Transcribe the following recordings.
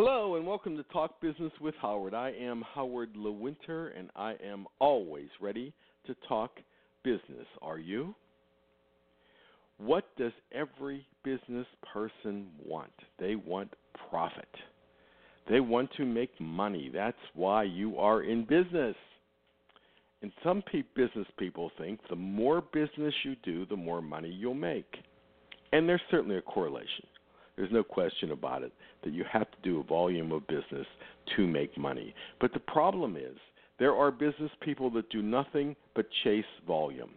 Hello and welcome to Talk Business with Howard. I am Howard Lewinter and I am always ready to talk business. Are you? What does every business person want? They want profit. They want to make money. That's why you are in business. And some pe- business people think the more business you do, the more money you'll make. And there's certainly a correlation. There's no question about it that you have to do a volume of business to make money. But the problem is, there are business people that do nothing but chase volume.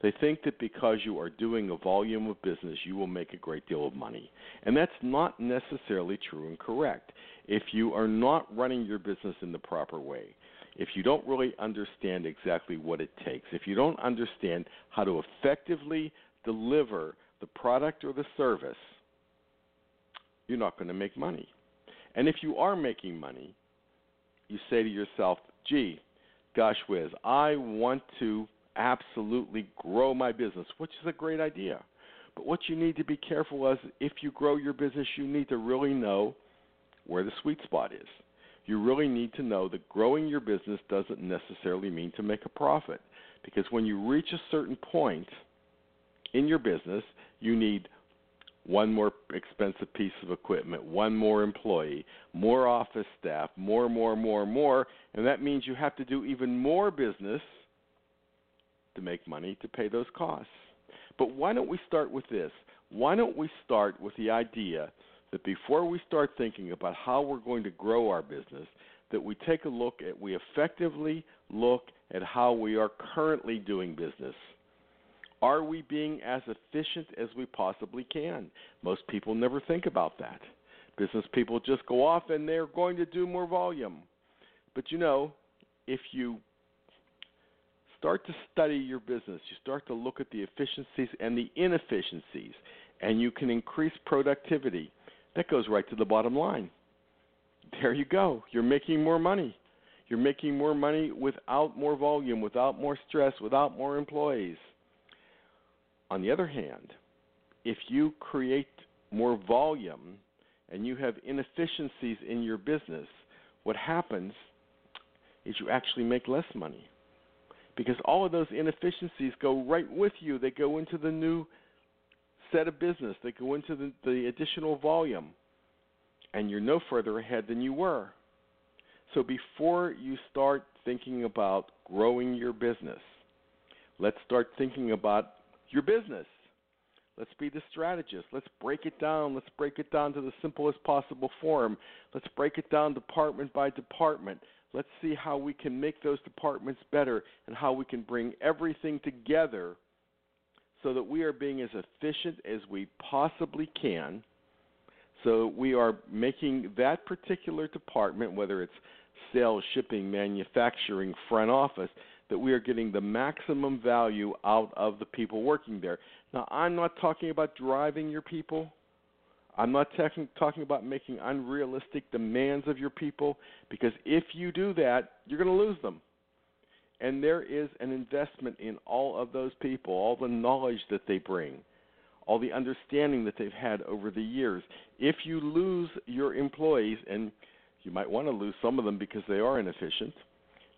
They think that because you are doing a volume of business, you will make a great deal of money. And that's not necessarily true and correct. If you are not running your business in the proper way, if you don't really understand exactly what it takes, if you don't understand how to effectively deliver the product or the service, you're not going to make money. And if you are making money, you say to yourself, gee, gosh whiz, I want to absolutely grow my business, which is a great idea. But what you need to be careful of is if you grow your business, you need to really know where the sweet spot is. You really need to know that growing your business doesn't necessarily mean to make a profit. Because when you reach a certain point in your business, you need one more expensive piece of equipment, one more employee, more office staff, more, more, more, more, and that means you have to do even more business to make money to pay those costs. But why don't we start with this? Why don't we start with the idea that before we start thinking about how we're going to grow our business, that we take a look at we effectively look at how we are currently doing business. Are we being as efficient as we possibly can? Most people never think about that. Business people just go off and they're going to do more volume. But you know, if you start to study your business, you start to look at the efficiencies and the inefficiencies, and you can increase productivity. That goes right to the bottom line. There you go. You're making more money. You're making more money without more volume, without more stress, without more employees. On the other hand, if you create more volume and you have inefficiencies in your business, what happens is you actually make less money. Because all of those inefficiencies go right with you. They go into the new set of business, they go into the, the additional volume, and you're no further ahead than you were. So before you start thinking about growing your business, let's start thinking about your business. Let's be the strategist. Let's break it down. Let's break it down to the simplest possible form. Let's break it down department by department. Let's see how we can make those departments better and how we can bring everything together so that we are being as efficient as we possibly can. So we are making that particular department, whether it's sales, shipping, manufacturing, front office, that we are getting the maximum value out of the people working there. Now, I'm not talking about driving your people. I'm not talking talking about making unrealistic demands of your people because if you do that, you're going to lose them. And there is an investment in all of those people, all the knowledge that they bring, all the understanding that they've had over the years. If you lose your employees, and you might want to lose some of them because they are inefficient,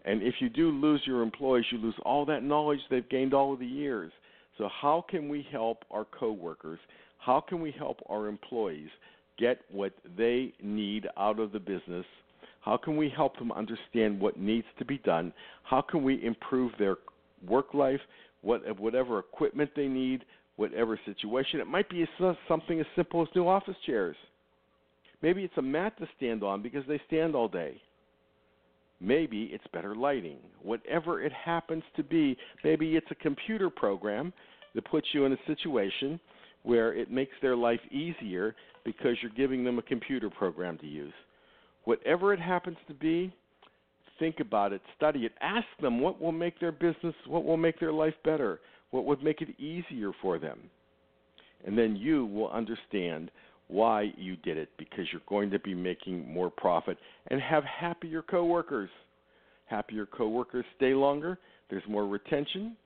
and if you do lose your employees, you lose all that knowledge they've gained all of the years. So, how can we help our coworkers? How can we help our employees get what they need out of the business? How can we help them understand what needs to be done? How can we improve their work life, what, whatever equipment they need, whatever situation? It might be something as simple as new office chairs. Maybe it's a mat to stand on because they stand all day. Maybe it's better lighting. Whatever it happens to be, maybe it's a computer program that puts you in a situation where it makes their life easier because you're giving them a computer program to use. whatever it happens to be, think about it, study it, ask them what will make their business, what will make their life better, what would make it easier for them. And then you will understand why you did it because you're going to be making more profit and have happier coworkers. Happier coworkers stay longer, there's more retention,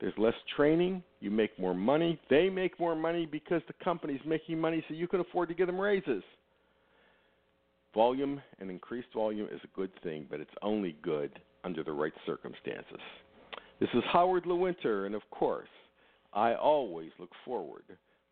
there's less training, you make more money, they make more money because the company's making money so you can afford to give them raises. Volume and increased volume is a good thing, but it's only good under the right circumstances. This is Howard Lewinter, and of course, I always look forward